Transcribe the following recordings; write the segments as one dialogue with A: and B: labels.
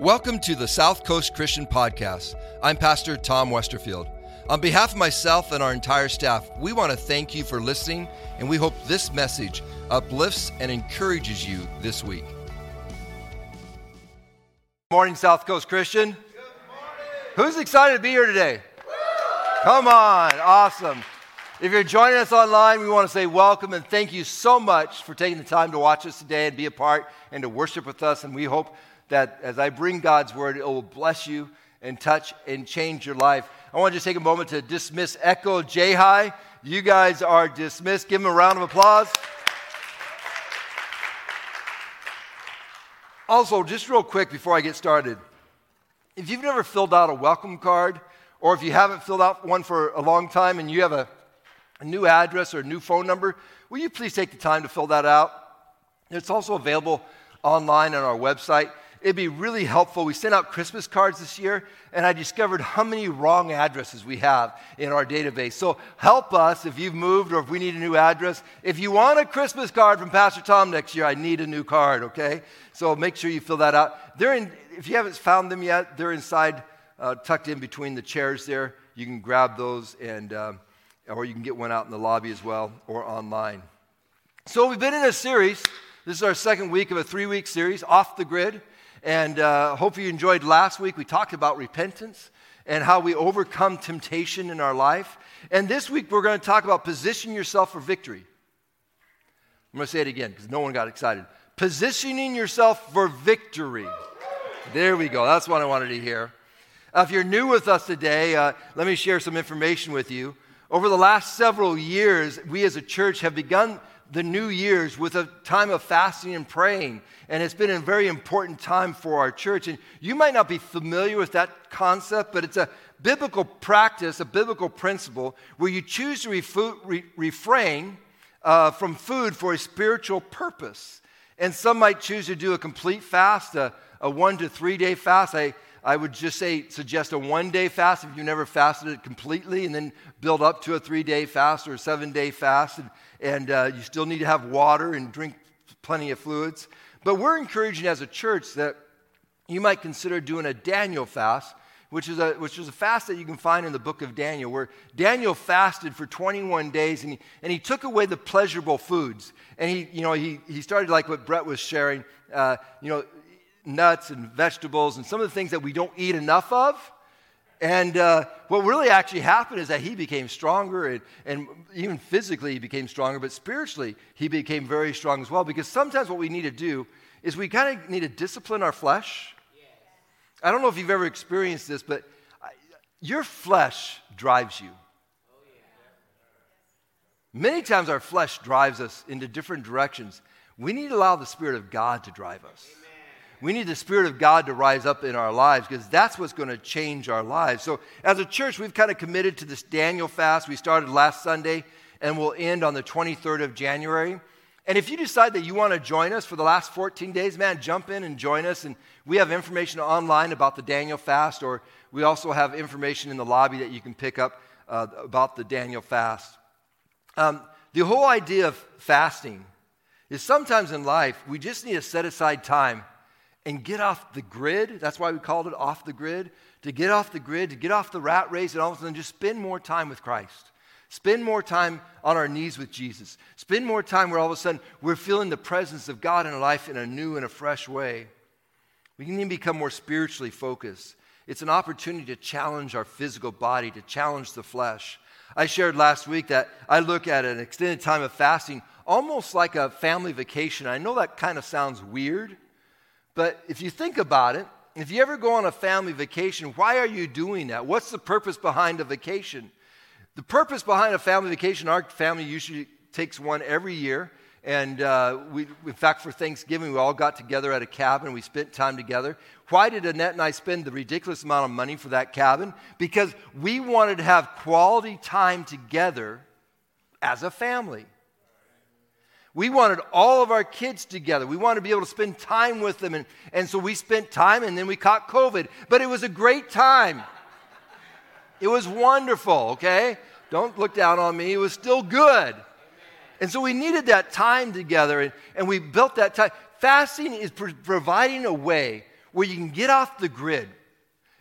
A: Welcome to the South Coast Christian Podcast. I'm Pastor Tom Westerfield. On behalf of myself and our entire staff, we want to thank you for listening, and we hope this message uplifts and encourages you this week. Good morning, South Coast Christian. Who's excited to be here today? Come on, awesome. If you're joining us online, we want to say welcome and thank you so much for taking the time to watch us today and be a part and to worship with us. And we hope that as I bring God's word, it will bless you and touch and change your life. I want to just take a moment to dismiss Echo J High. You guys are dismissed. Give them a round of applause. Also, just real quick before I get started, if you've never filled out a welcome card, or if you haven't filled out one for a long time and you have a a new address or a new phone number, will you please take the time to fill that out? It's also available online on our website. It'd be really helpful. We sent out Christmas cards this year, and I discovered how many wrong addresses we have in our database. So help us if you've moved or if we need a new address. If you want a Christmas card from Pastor Tom next year, I need a new card, okay? So make sure you fill that out. They're in, if you haven't found them yet, they're inside, uh, tucked in between the chairs there. You can grab those and. Um, or you can get one out in the lobby as well or online. So, we've been in a series. This is our second week of a three week series, Off the Grid. And uh, hope you enjoyed last week. We talked about repentance and how we overcome temptation in our life. And this week, we're going to talk about position yourself for victory. I'm going to say it again because no one got excited. Positioning yourself for victory. There we go. That's what I wanted to hear. Uh, if you're new with us today, uh, let me share some information with you. Over the last several years, we as a church have begun the new years with a time of fasting and praying. And it's been a very important time for our church. And you might not be familiar with that concept, but it's a biblical practice, a biblical principle where you choose to refu- re- refrain uh, from food for a spiritual purpose. And some might choose to do a complete fast, a, a one to three day fast. I, I would just say suggest a one day fast if you've never fasted it completely, and then build up to a three day fast or a seven day fast. And, and uh, you still need to have water and drink plenty of fluids. But we're encouraging as a church that you might consider doing a Daniel fast, which is, a, which is a fast that you can find in the book of Daniel, where Daniel fasted for 21 days and he, and he took away the pleasurable foods. And he, you know, he, he started like what Brett was sharing, uh, you know, nuts and vegetables and some of the things that we don't eat enough of. And uh, what really actually happened is that he became stronger, and, and, even physically he became stronger, but spiritually he became very strong as well. Because sometimes what we need to do is we kind of need to discipline our flesh. I don't know if you've ever experienced this, but your flesh drives you. Many times our flesh drives us into different directions. We need to allow the Spirit of God to drive us. Amen. We need the Spirit of God to rise up in our lives because that's what's going to change our lives. So, as a church, we've kind of committed to this Daniel fast. We started last Sunday and we'll end on the 23rd of January. And if you decide that you want to join us for the last 14 days, man, jump in and join us. And we have information online about the Daniel fast, or we also have information in the lobby that you can pick up uh, about the Daniel fast. Um, the whole idea of fasting is sometimes in life we just need to set aside time and get off the grid. That's why we called it off the grid. To get off the grid, to get off the rat race, and all of a sudden just spend more time with Christ. Spend more time on our knees with Jesus. Spend more time where all of a sudden we're feeling the presence of God in our life in a new and a fresh way. We can even become more spiritually focused. It's an opportunity to challenge our physical body, to challenge the flesh. I shared last week that I look at an extended time of fasting almost like a family vacation. I know that kind of sounds weird, but if you think about it, if you ever go on a family vacation, why are you doing that? What's the purpose behind a vacation? The purpose behind a family vacation, our family usually takes one every year. And uh, we, in fact, for Thanksgiving, we all got together at a cabin. We spent time together. Why did Annette and I spend the ridiculous amount of money for that cabin? Because we wanted to have quality time together as a family. We wanted all of our kids together. We wanted to be able to spend time with them. And, and so we spent time and then we caught COVID. But it was a great time. It was wonderful, okay? Don't look down on me. It was still good. And so we needed that time together and, and we built that time. Fasting is pro- providing a way where you can get off the grid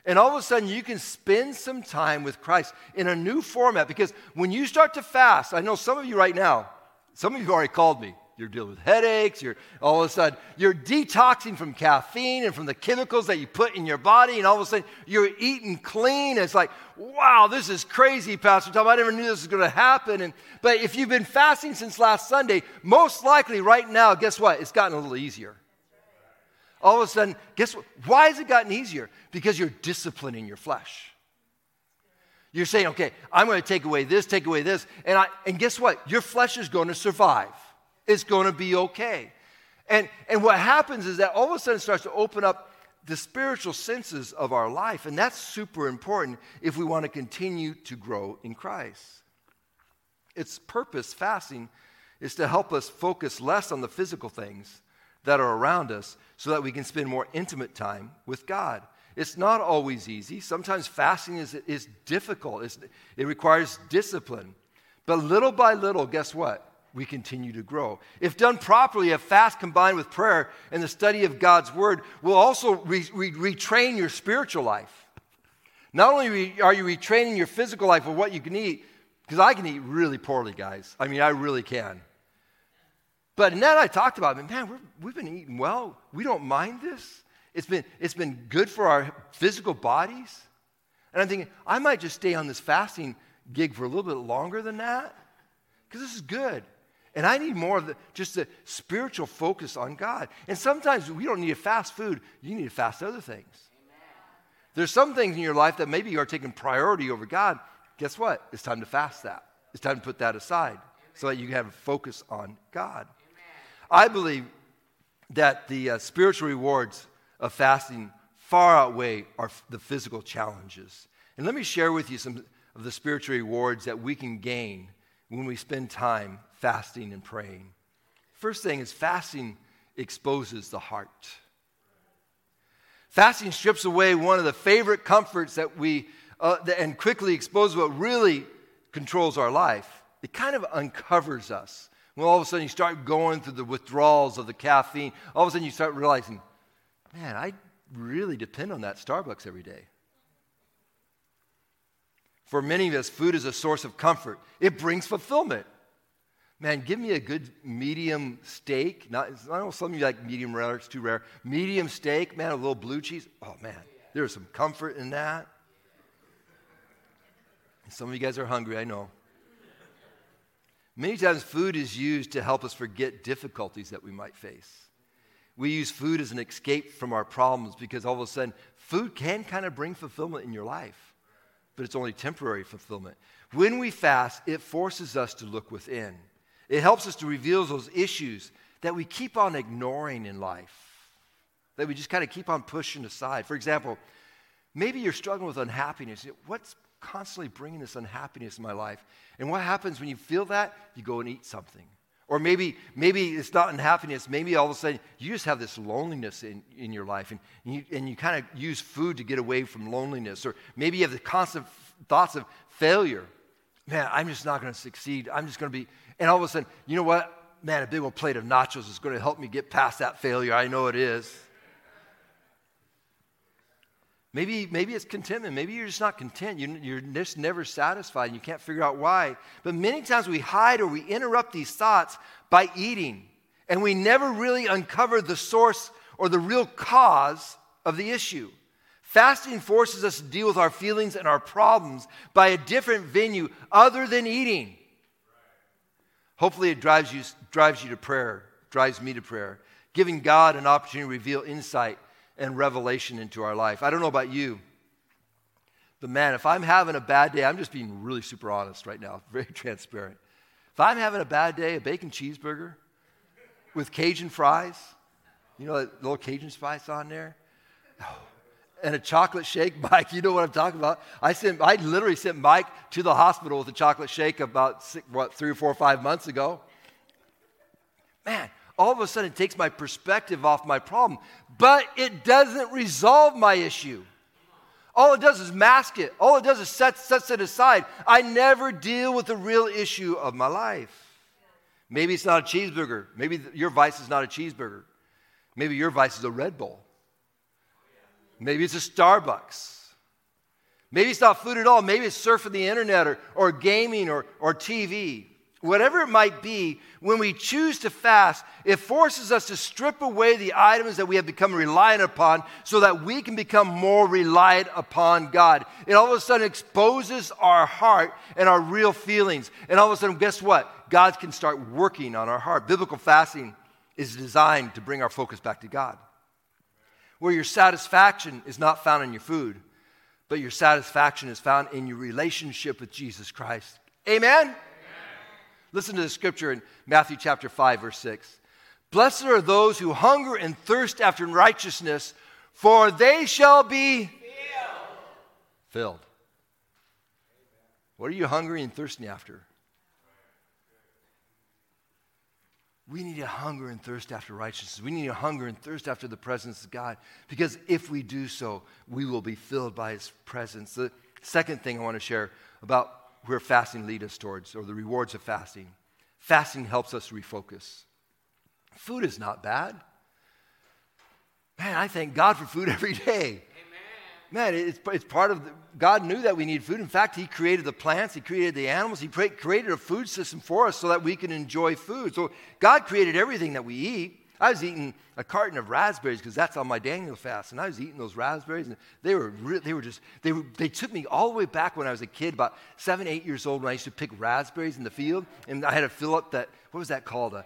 A: and all of a sudden you can spend some time with Christ in a new format. Because when you start to fast, I know some of you right now, some of you already called me. You're dealing with headaches. You're all of a sudden you're detoxing from caffeine and from the chemicals that you put in your body, and all of a sudden you're eating clean. It's like, wow, this is crazy, Pastor Tom. I never knew this was going to happen. And but if you've been fasting since last Sunday, most likely right now, guess what? It's gotten a little easier. All of a sudden, guess what? Why has it gotten easier? Because you're disciplining your flesh. You're saying, okay, I'm going to take away this, take away this, and I and guess what? Your flesh is going to survive. It's going to be okay. And, and what happens is that all of a sudden starts to open up the spiritual senses of our life. And that's super important if we want to continue to grow in Christ. Its purpose, fasting, is to help us focus less on the physical things that are around us so that we can spend more intimate time with God. It's not always easy. Sometimes fasting is, is difficult, it's, it requires discipline. But little by little, guess what? we continue to grow. If done properly, a fast combined with prayer and the study of God's word will also re- re- retrain your spiritual life. Not only re- are you retraining your physical life with what you can eat, because I can eat really poorly, guys. I mean, I really can. But in that I talked about, it, man, we have been eating well. We don't mind this. It's been, it's been good for our physical bodies. And I'm thinking, I might just stay on this fasting gig for a little bit longer than that because this is good. And I need more of the, just the spiritual focus on God. And sometimes we don't need to fast food, you need to fast other things. Amen. There's some things in your life that maybe you are taking priority over God. Guess what? It's time to fast that. It's time to put that aside Amen. so that you can have a focus on God. Amen. I believe that the uh, spiritual rewards of fasting far outweigh our, the physical challenges. And let me share with you some of the spiritual rewards that we can gain when we spend time fasting and praying. First thing is fasting exposes the heart. Fasting strips away one of the favorite comforts that we, uh, and quickly exposes what really controls our life. It kind of uncovers us. When all of a sudden you start going through the withdrawals of the caffeine, all of a sudden you start realizing, man, I really depend on that Starbucks every day. For many of us, food is a source of comfort. It brings fulfillment. Man, give me a good medium steak. Not, I know some of you like medium rare, it's too rare. Medium steak, man, a little blue cheese. Oh, man, there's some comfort in that. Some of you guys are hungry, I know. Many times, food is used to help us forget difficulties that we might face. We use food as an escape from our problems because all of a sudden, food can kind of bring fulfillment in your life, but it's only temporary fulfillment. When we fast, it forces us to look within. It helps us to reveal those issues that we keep on ignoring in life, that we just kind of keep on pushing aside. For example, maybe you're struggling with unhappiness. What's constantly bringing this unhappiness in my life? And what happens when you feel that? You go and eat something. Or maybe, maybe it's not unhappiness. Maybe all of a sudden you just have this loneliness in, in your life and you, and you kind of use food to get away from loneliness. Or maybe you have the constant thoughts of failure. Man, I'm just not going to succeed. I'm just going to be, and all of a sudden, you know what? Man, a big old plate of nachos is going to help me get past that failure. I know it is. Maybe, maybe it's contentment. Maybe you're just not content. You, you're just never satisfied and you can't figure out why. But many times we hide or we interrupt these thoughts by eating. And we never really uncover the source or the real cause of the issue. Fasting forces us to deal with our feelings and our problems by a different venue other than eating. Hopefully, it drives you, drives you to prayer, drives me to prayer, giving God an opportunity to reveal insight and revelation into our life. I don't know about you, but man, if I'm having a bad day, I'm just being really super honest right now, very transparent. If I'm having a bad day, a bacon cheeseburger with Cajun fries, you know, that little Cajun spice on there, oh, and a chocolate shake. Mike, you know what I'm talking about. I sent, I literally sent Mike to the hospital with a chocolate shake about six, what three or four or five months ago. Man, all of a sudden it takes my perspective off my problem, but it doesn't resolve my issue. All it does is mask it. All it does is set, sets it aside. I never deal with the real issue of my life. Maybe it's not a cheeseburger. Maybe your vice is not a cheeseburger. Maybe your vice is a Red Bull. Maybe it's a Starbucks. Maybe it's not food at all. Maybe it's surfing the internet or, or gaming or, or TV. Whatever it might be, when we choose to fast, it forces us to strip away the items that we have become reliant upon so that we can become more reliant upon God. It all of a sudden exposes our heart and our real feelings. And all of a sudden, guess what? God can start working on our heart. Biblical fasting is designed to bring our focus back to God. Where your satisfaction is not found in your food, but your satisfaction is found in your relationship with Jesus Christ. Amen? Listen to the scripture in Matthew chapter 5, verse 6. Blessed are those who hunger and thirst after righteousness, for they shall be filled. filled. What are you hungry and thirsting after? We need to hunger and thirst after righteousness. We need to hunger and thirst after the presence of God because if we do so, we will be filled by His presence. The second thing I want to share about where fasting leads us towards, or the rewards of fasting fasting helps us refocus. Food is not bad. Man, I thank God for food every day. Man, it's, it's part of the, God knew that we need food. In fact, He created the plants, He created the animals, He created a food system for us so that we can enjoy food. So God created everything that we eat. I was eating a carton of raspberries because that's on my Daniel fast, and I was eating those raspberries, and they were re- they were just they were, they took me all the way back when I was a kid, about seven eight years old, when I used to pick raspberries in the field, and I had to fill up that what was that called a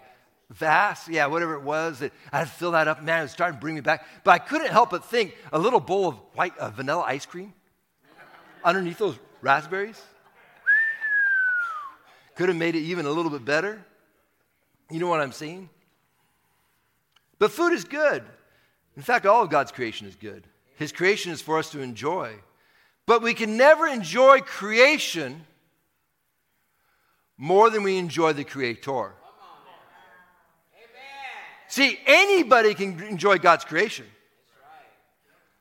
A: vase, yeah, whatever it was. That I had to fill that up. Man, it was starting to bring me back. But I couldn't help but think a little bowl of white uh, vanilla ice cream underneath those raspberries could have made it even a little bit better. You know what I'm saying? But food is good. In fact, all of God's creation is good. His creation is for us to enjoy. But we can never enjoy creation more than we enjoy the Creator. See, anybody can enjoy God's creation.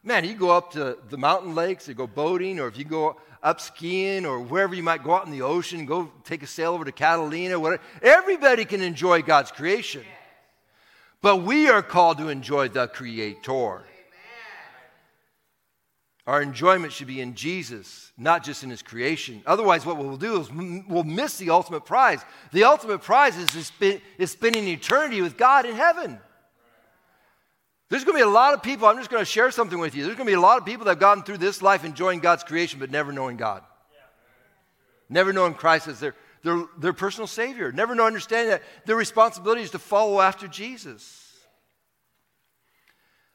A: Man, you go up to the mountain lakes or go boating, or if you go up skiing or wherever you might go out in the ocean, go take a sail over to Catalina, whatever. Everybody can enjoy God's creation. But we are called to enjoy the Creator. Our enjoyment should be in Jesus, not just in his creation. Otherwise, what we'll do is we'll miss the ultimate prize. The ultimate prize is, is spending eternity with God in heaven. There's going to be a lot of people, I'm just going to share something with you. There's going to be a lot of people that have gotten through this life enjoying God's creation, but never knowing God. Never knowing Christ as their, their, their personal Savior. Never know, understanding that their responsibility is to follow after Jesus.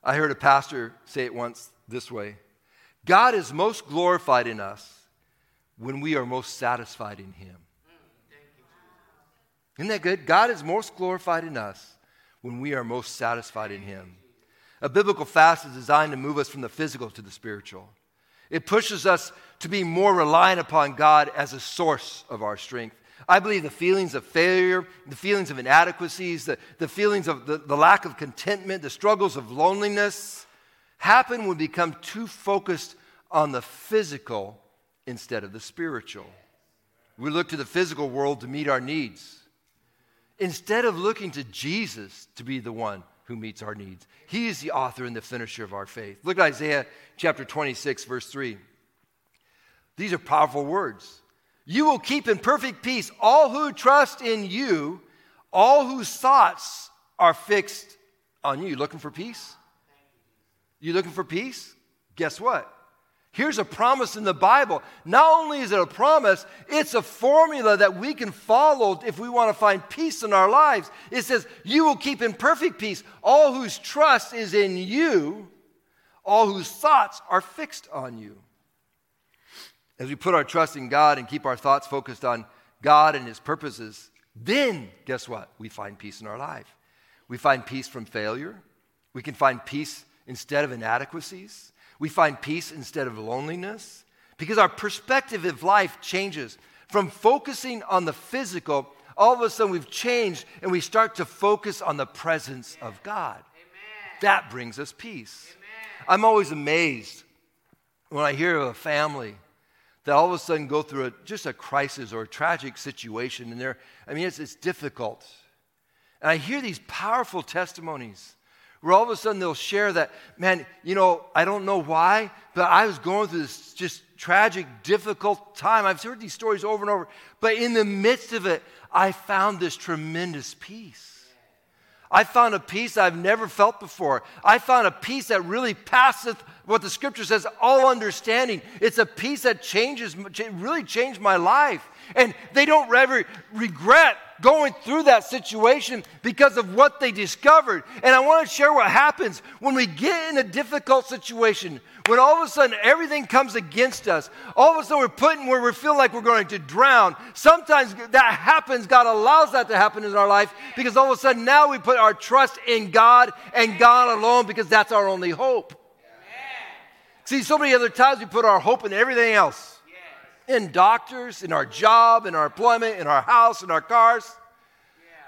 A: I heard a pastor say it once this way God is most glorified in us when we are most satisfied in Him. Isn't that good? God is most glorified in us when we are most satisfied in Him. A biblical fast is designed to move us from the physical to the spiritual. It pushes us to be more reliant upon God as a source of our strength. I believe the feelings of failure, the feelings of inadequacies, the, the feelings of the, the lack of contentment, the struggles of loneliness, happen when we become too focused on the physical instead of the spiritual. We look to the physical world to meet our needs instead of looking to Jesus to be the one who meets our needs. He is the author and the finisher of our faith. Look at Isaiah chapter 26, verse 3. These are powerful words. You will keep in perfect peace all who trust in you, all whose thoughts are fixed on you. Looking for peace? You looking for peace? Guess what? Here's a promise in the Bible. Not only is it a promise, it's a formula that we can follow if we want to find peace in our lives. It says, You will keep in perfect peace all whose trust is in you, all whose thoughts are fixed on you. As we put our trust in God and keep our thoughts focused on God and His purposes, then guess what? We find peace in our life. We find peace from failure. We can find peace instead of inadequacies. We find peace instead of loneliness because our perspective of life changes. From focusing on the physical, all of a sudden we've changed and we start to focus on the presence of God. Amen. That brings us peace. Amen. I'm always amazed when I hear of a family that all of a sudden go through a, just a crisis or a tragic situation and they're, I mean, it's, it's difficult. And I hear these powerful testimonies where all of a sudden they'll share that, man, you know, I don't know why, but I was going through this just tragic, difficult time. I've heard these stories over and over, but in the midst of it, I found this tremendous peace. I found a peace I've never felt before. I found a peace that really passeth what the scripture says, all understanding. It's a peace that changes, really changed my life. And they don't ever regret going through that situation because of what they discovered. And I want to share what happens when we get in a difficult situation, when all of a sudden everything comes against us, all of a sudden we're put in where we feel like we're going to drown. Sometimes that happens, God allows that to happen in our life because all of a sudden now we put our trust in God and God alone because that's our only hope. See, so many other times we put our hope in everything else in doctors, in our job, in our employment, in our house, in our cars.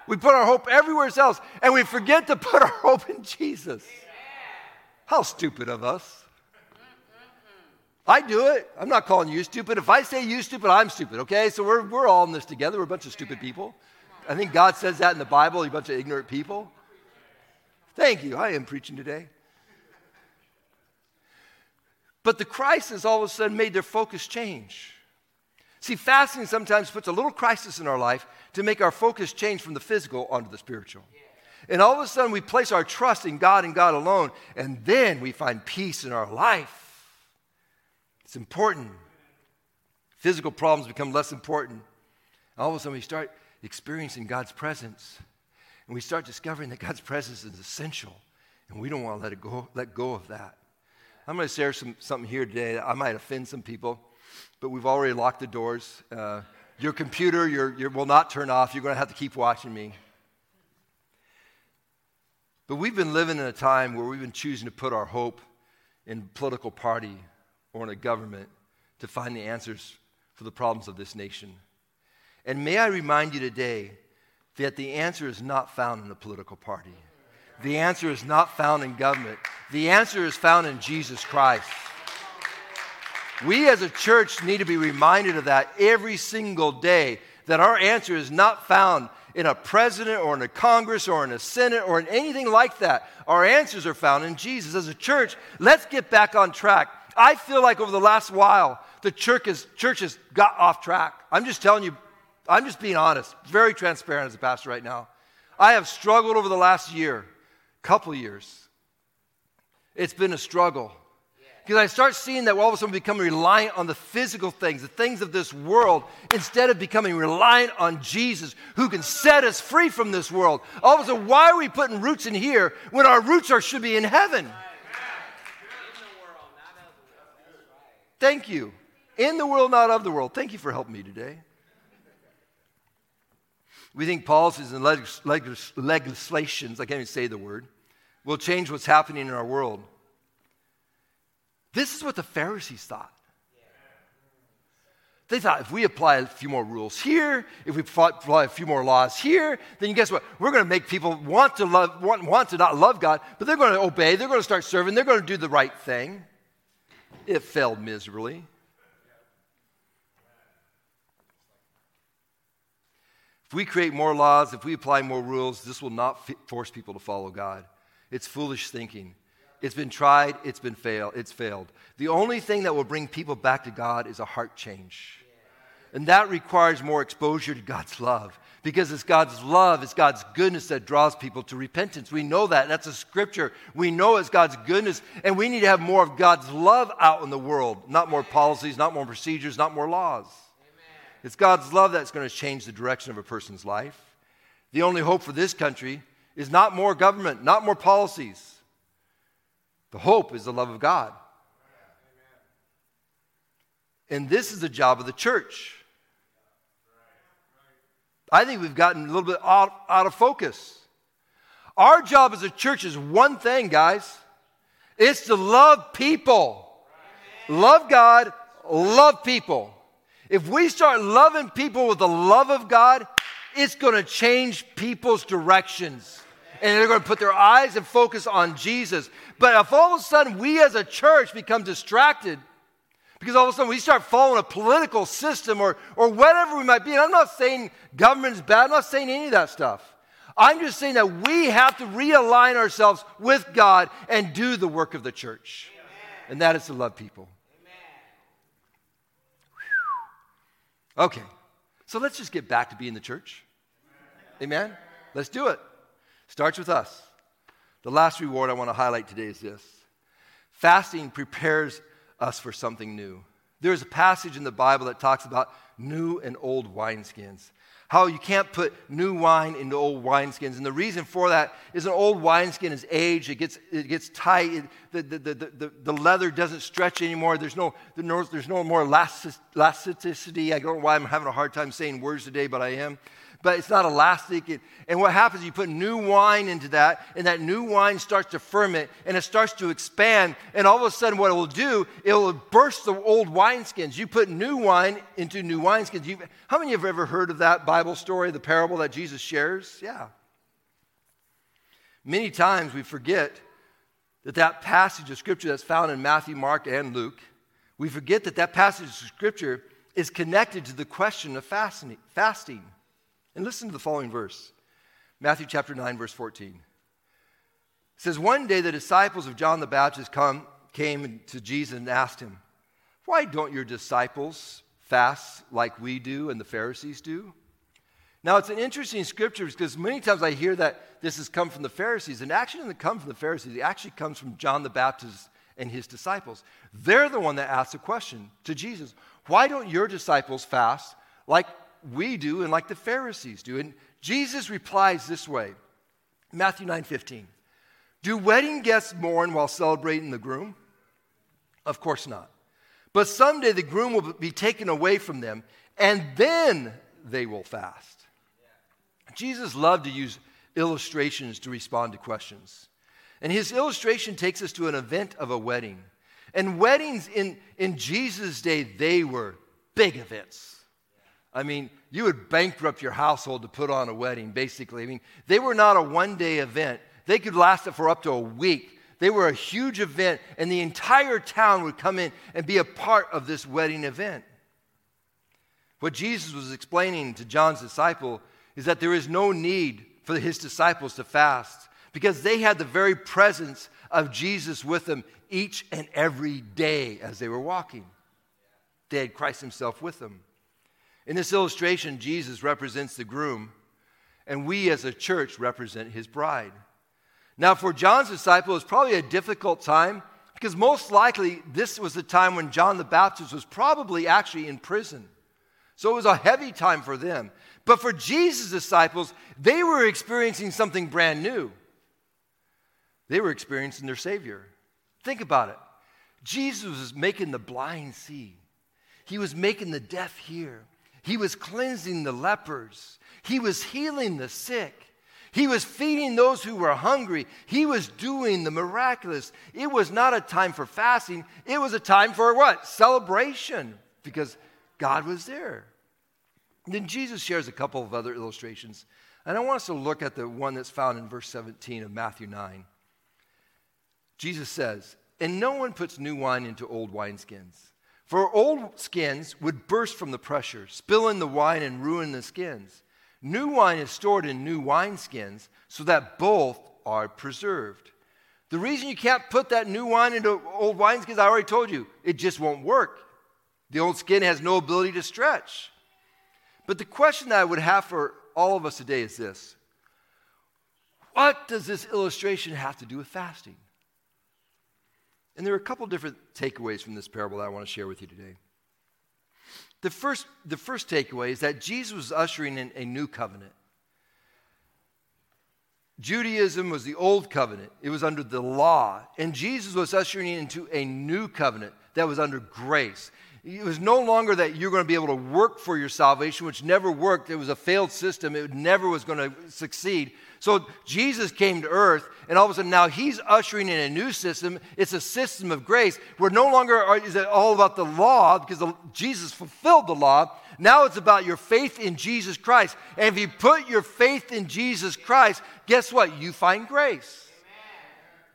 A: We put our hope everywhere else, and we forget to put our hope in Jesus. How stupid of us. I do it. I'm not calling you stupid. If I say you stupid, I'm stupid, okay? So we're, we're all in this together. We're a bunch of stupid people. I think God says that in the Bible, you bunch of ignorant people. Thank you. I am preaching today. But the crisis all of a sudden made their focus change. See, fasting sometimes puts a little crisis in our life to make our focus change from the physical onto the spiritual. And all of a sudden, we place our trust in God and God alone, and then we find peace in our life. It's important. Physical problems become less important. All of a sudden, we start experiencing God's presence, and we start discovering that God's presence is essential, and we don't want to let, it go, let go of that. I'm going to share some, something here today that I might offend some people but we've already locked the doors. Uh, your computer your, your, will not turn off. You're going to have to keep watching me. But we've been living in a time where we've been choosing to put our hope in political party or in a government to find the answers for the problems of this nation. And may I remind you today that the answer is not found in the political party. The answer is not found in government. The answer is found in Jesus Christ. We as a church need to be reminded of that every single day that our answer is not found in a president or in a Congress or in a Senate or in anything like that. Our answers are found in Jesus. As a church, let's get back on track. I feel like over the last while, the church, is, church has got off track. I'm just telling you, I'm just being honest, very transparent as a pastor right now. I have struggled over the last year, couple years. It's been a struggle. Because I start seeing that all of a sudden we become reliant on the physical things, the things of this world, instead of becoming reliant on Jesus, who can set us free from this world. All of a sudden, why are we putting roots in here when our roots are, should be in heaven? Thank you. In the world, not of the world. Thank you for helping me today. We think policies and legis- legis- legislations, I can't even say the word, will change what's happening in our world. This is what the Pharisees thought. They thought if we apply a few more rules here, if we apply a few more laws here, then guess what? We're going to make people want to love, want, want to not love God, but they're going to obey, they're going to start serving, they're going to do the right thing. It failed miserably. If we create more laws, if we apply more rules, this will not force people to follow God. It's foolish thinking. It's been tried, it's been failed, it's failed. The only thing that will bring people back to God is a heart change. And that requires more exposure to God's love because it's God's love, it's God's goodness that draws people to repentance. We know that. That's a scripture. We know it's God's goodness, and we need to have more of God's love out in the world, not more policies, not more procedures, not more laws. Amen. It's God's love that's going to change the direction of a person's life. The only hope for this country is not more government, not more policies. The hope is the love of God. And this is the job of the church. I think we've gotten a little bit out, out of focus. Our job as a church is one thing, guys it's to love people. Love God, love people. If we start loving people with the love of God, it's going to change people's directions and they're going to put their eyes and focus on Jesus. But if all of a sudden we as a church become distracted, because all of a sudden we start following a political system or, or whatever we might be, and I'm not saying government is bad, I'm not saying any of that stuff. I'm just saying that we have to realign ourselves with God and do the work of the church. Amen. And that is to love people. Amen. Okay, so let's just get back to being the church. Amen? Let's do it. Starts with us. The last reward I want to highlight today is this fasting prepares us for something new. There's a passage in the Bible that talks about new and old wineskins. How you can't put new wine into old wineskins. And the reason for that is an old wineskin is aged, it gets, it gets tight, it, the, the, the, the, the leather doesn't stretch anymore, there's no, there's no more elasticity. I don't know why I'm having a hard time saying words today, but I am but it's not elastic. It, and what happens, you put new wine into that, and that new wine starts to ferment, and it starts to expand. And all of a sudden, what it will do, it will burst the old wineskins. You put new wine into new wineskins. You, how many of you have ever heard of that Bible story, the parable that Jesus shares? Yeah. Many times we forget that that passage of Scripture that's found in Matthew, Mark, and Luke, we forget that that passage of Scripture is connected to the question of fasting. And listen to the following verse Matthew chapter 9, verse 14. It says, One day the disciples of John the Baptist come, came to Jesus and asked him, Why don't your disciples fast like we do and the Pharisees do? Now, it's an interesting scripture because many times I hear that this has come from the Pharisees, and actually doesn't come from the Pharisees. It actually comes from John the Baptist and his disciples. They're the one that asked the question to Jesus Why don't your disciples fast like we do and like the Pharisees do. And Jesus replies this way Matthew 9 15. Do wedding guests mourn while celebrating the groom? Of course not. But someday the groom will be taken away from them, and then they will fast. Jesus loved to use illustrations to respond to questions. And his illustration takes us to an event of a wedding. And weddings in, in Jesus' day, they were big events. I mean, you would bankrupt your household to put on a wedding, basically. I mean, they were not a one day event, they could last it for up to a week. They were a huge event, and the entire town would come in and be a part of this wedding event. What Jesus was explaining to John's disciple is that there is no need for his disciples to fast because they had the very presence of Jesus with them each and every day as they were walking. They had Christ Himself with them. In this illustration, Jesus represents the groom, and we as a church represent his bride. Now, for John's disciple, it was probably a difficult time because most likely this was the time when John the Baptist was probably actually in prison. So it was a heavy time for them. But for Jesus' disciples, they were experiencing something brand new. They were experiencing their Savior. Think about it. Jesus was making the blind see, He was making the deaf hear. He was cleansing the lepers. He was healing the sick. He was feeding those who were hungry. He was doing the miraculous. It was not a time for fasting, it was a time for what? Celebration, because God was there. then Jesus shares a couple of other illustrations. And I want us to look at the one that's found in verse 17 of Matthew 9. Jesus says, And no one puts new wine into old wineskins. For old skins would burst from the pressure, spill in the wine, and ruin the skins. New wine is stored in new wineskins so that both are preserved. The reason you can't put that new wine into old wineskins, I already told you, it just won't work. The old skin has no ability to stretch. But the question that I would have for all of us today is this What does this illustration have to do with fasting? And there are a couple different takeaways from this parable that I want to share with you today. The first, the first takeaway is that Jesus was ushering in a new covenant. Judaism was the old covenant, it was under the law. And Jesus was ushering into a new covenant that was under grace. It was no longer that you're going to be able to work for your salvation, which never worked. It was a failed system. It never was going to succeed. So Jesus came to earth, and all of a sudden now he's ushering in a new system. It's a system of grace where no longer is it all about the law because the, Jesus fulfilled the law. Now it's about your faith in Jesus Christ. And if you put your faith in Jesus Christ, guess what? You find grace. Amen.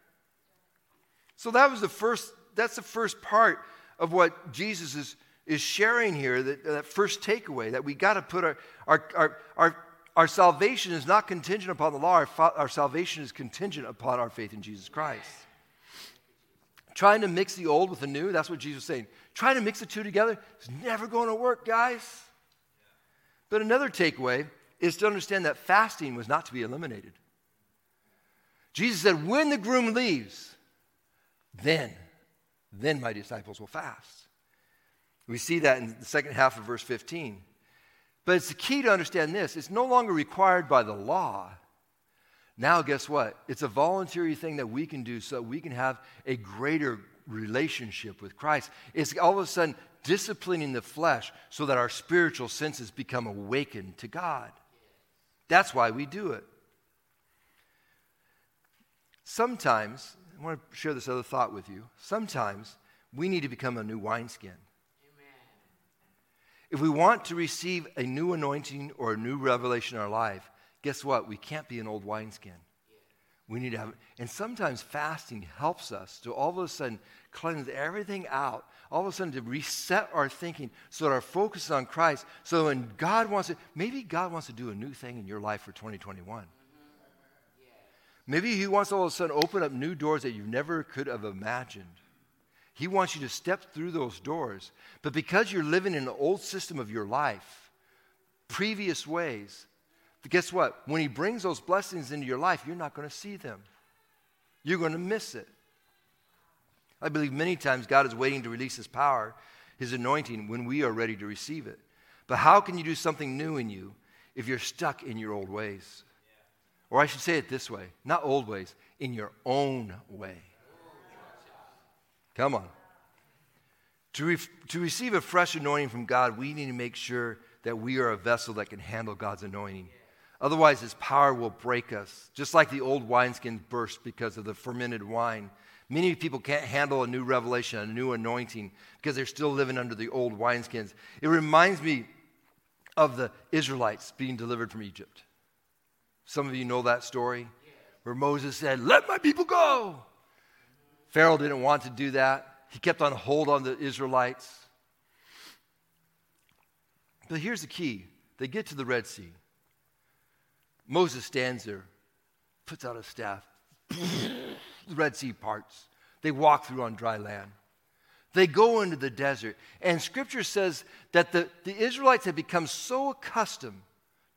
A: So that was the first, that's the first part of what Jesus is, is sharing here, that, that first takeaway, that we got to put our, our, our, our our salvation is not contingent upon the law, our, fa- our salvation is contingent upon our faith in Jesus Christ. Trying to mix the old with the new, that's what Jesus was saying. Trying to mix the two together is never going to work, guys. But another takeaway is to understand that fasting was not to be eliminated. Jesus said, when the groom leaves, then, then my disciples will fast. We see that in the second half of verse 15. But it's the key to understand this it's no longer required by the law. Now, guess what? It's a voluntary thing that we can do so we can have a greater relationship with Christ. It's all of a sudden disciplining the flesh so that our spiritual senses become awakened to God. That's why we do it. Sometimes, I want to share this other thought with you. Sometimes we need to become a new wineskin. If we want to receive a new anointing or a new revelation in our life, guess what? We can't be an old wineskin. We need to have, and sometimes fasting helps us to all of a sudden cleanse everything out, all of a sudden to reset our thinking so that our focus is on Christ. So when God wants to, maybe God wants to do a new thing in your life for 2021. Maybe He wants all of a sudden open up new doors that you never could have imagined. He wants you to step through those doors. But because you're living in the old system of your life, previous ways, guess what? When He brings those blessings into your life, you're not going to see them. You're going to miss it. I believe many times God is waiting to release His power, His anointing, when we are ready to receive it. But how can you do something new in you if you're stuck in your old ways? Or I should say it this way not old ways, in your own way. Come on. To, re- to receive a fresh anointing from God, we need to make sure that we are a vessel that can handle God's anointing. Otherwise, His power will break us, just like the old wineskins burst because of the fermented wine. Many people can't handle a new revelation, a new anointing, because they're still living under the old wineskins. It reminds me of the Israelites being delivered from Egypt. Some of you know that story where Moses said, Let my people go. Pharaoh didn't want to do that. He kept on hold on the Israelites. But here's the key they get to the Red Sea. Moses stands there, puts out a staff. the Red Sea parts. They walk through on dry land. They go into the desert. And scripture says that the, the Israelites had become so accustomed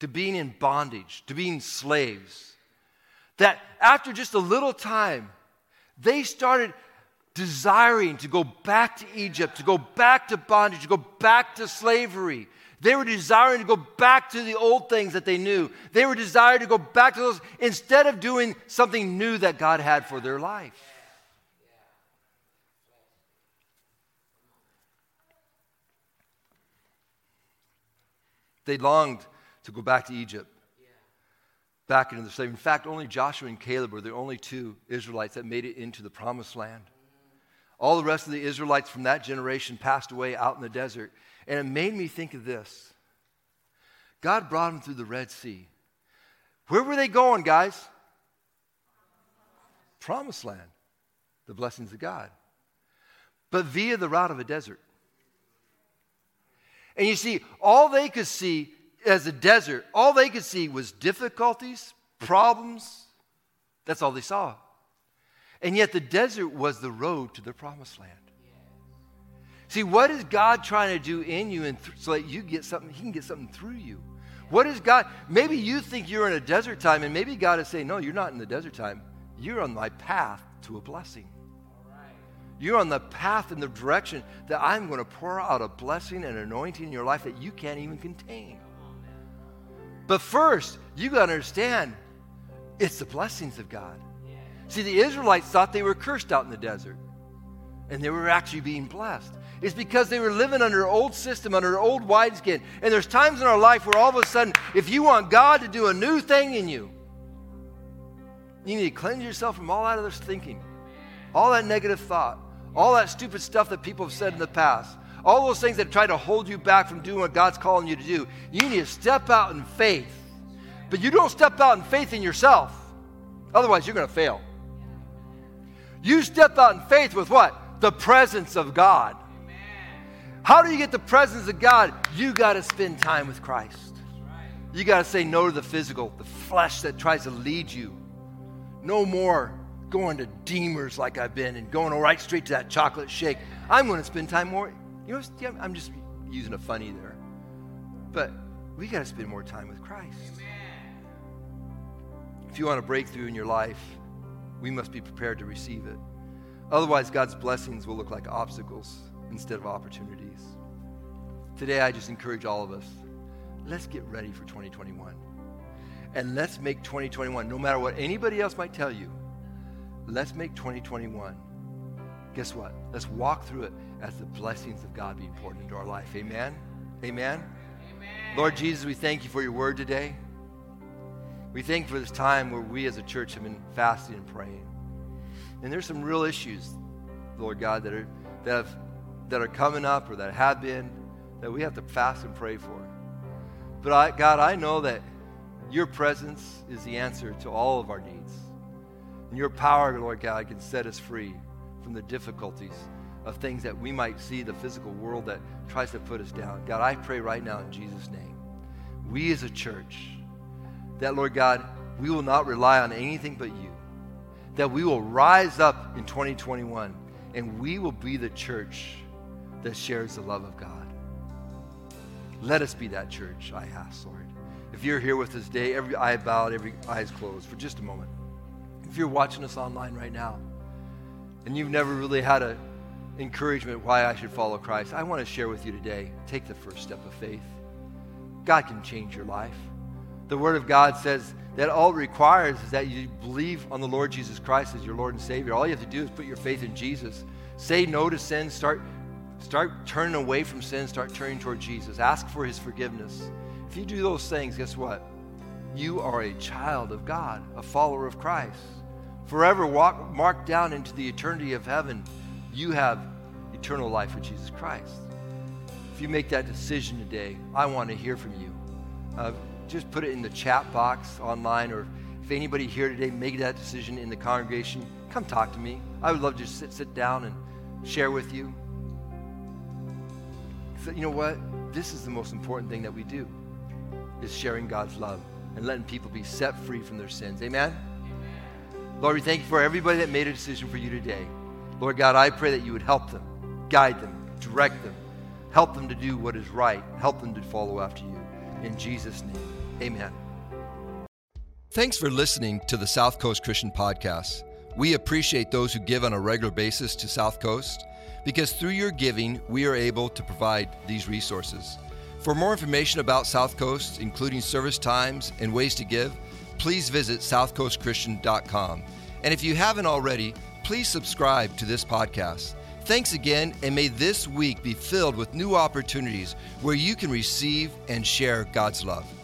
A: to being in bondage, to being slaves, that after just a little time, they started desiring to go back to Egypt, to go back to bondage, to go back to slavery. They were desiring to go back to the old things that they knew. They were desiring to go back to those instead of doing something new that God had for their life. They longed to go back to Egypt back into the slave. In fact, only Joshua and Caleb were the only two Israelites that made it into the promised land. All the rest of the Israelites from that generation passed away out in the desert. And it made me think of this God brought them through the Red Sea. Where were they going, guys? Promised land, the blessings of God. But via the route of a desert. And you see, all they could see as a desert, all they could see was difficulties, problems. That's all they saw. And yet the desert was the road to the promised land. See, what is God trying to do in you and th- so that you get something, He can get something through you? What is God? Maybe you think you're in a desert time, and maybe God is saying, No, you're not in the desert time. You're on my path to a blessing. You're on the path in the direction that I'm going to pour out a blessing and anointing in your life that you can't even contain. But first, you got to understand it's the blessings of God. See, the Israelites thought they were cursed out in the desert, and they were actually being blessed. It's because they were living under an old system, under an old wineskin. And there's times in our life where all of a sudden, if you want God to do a new thing in you, you need to cleanse yourself from all that other thinking, all that negative thought, all that stupid stuff that people have said in the past all those things that try to hold you back from doing what God's calling you to do. You need to step out in faith. But you don't step out in faith in yourself, otherwise, you're going to fail. You step out in faith with what? The presence of God. How do you get the presence of God? You got to spend time with Christ. You got to say no to the physical, the flesh that tries to lead you. No more going to Deemers like I've been and going right straight to that chocolate shake. I'm going to spend time more. You know, I'm just using a funny there. But we got to spend more time with Christ. If you want a breakthrough in your life, we must be prepared to receive it. Otherwise, God's blessings will look like obstacles instead of opportunities. Today, I just encourage all of us let's get ready for 2021. And let's make 2021, no matter what anybody else might tell you, let's make 2021. Guess what? Let's walk through it as the blessings of God being poured into our life. Amen? Amen? Amen. Lord Jesus, we thank you for your word today. We thank you for this time where we as a church have been fasting and praying. And there's some real issues, Lord God, that are, that, have, that are coming up or that have been that we have to fast and pray for. But I, God, I know that your presence is the answer to all of our needs. And your power, Lord God, can set us free from the difficulties of things that we might see the physical world that tries to put us down. God, I pray right now in Jesus' name, we as a church, that, Lord God, we will not rely on anything but you. That we will rise up in 2021 and we will be the church that shares the love of God. Let us be that church, I ask, Lord. If you're here with us today, every eye bowed, every eyes closed for just a moment. If you're watching us online right now and you've never really had a encouragement why I should follow Christ, I want to share with you today. Take the first step of faith. God can change your life. The Word of God says that all it requires is that you believe on the Lord Jesus Christ as your Lord and Savior. All you have to do is put your faith in Jesus. Say no to sin. Start Start turning away from sin, start turning toward Jesus. Ask for his forgiveness. If you do those things, guess what? You are a child of God, a follower of Christ. Forever walk, marked down into the eternity of heaven, you have eternal life with Jesus Christ. If you make that decision today, I want to hear from you. Uh, just put it in the chat box online, or if anybody here today made that decision in the congregation, come talk to me. I would love to sit, sit down and share with you you know what? This is the most important thing that we do is sharing God's love and letting people be set free from their sins. Amen? Lord, we thank you for everybody that made a decision for you today. Lord God, I pray that you would help them, guide them, direct them, help them to do what is right, help them to follow after you. In Jesus' name, amen.
B: Thanks for listening to the South Coast Christian Podcast. We appreciate those who give on a regular basis to South Coast because through your giving, we are able to provide these resources. For more information about South Coast, including service times and ways to give, please visit southcoastchristian.com. And if you haven't already, please subscribe to this podcast. Thanks again, and may this week be filled with new opportunities where you can receive and share God's love.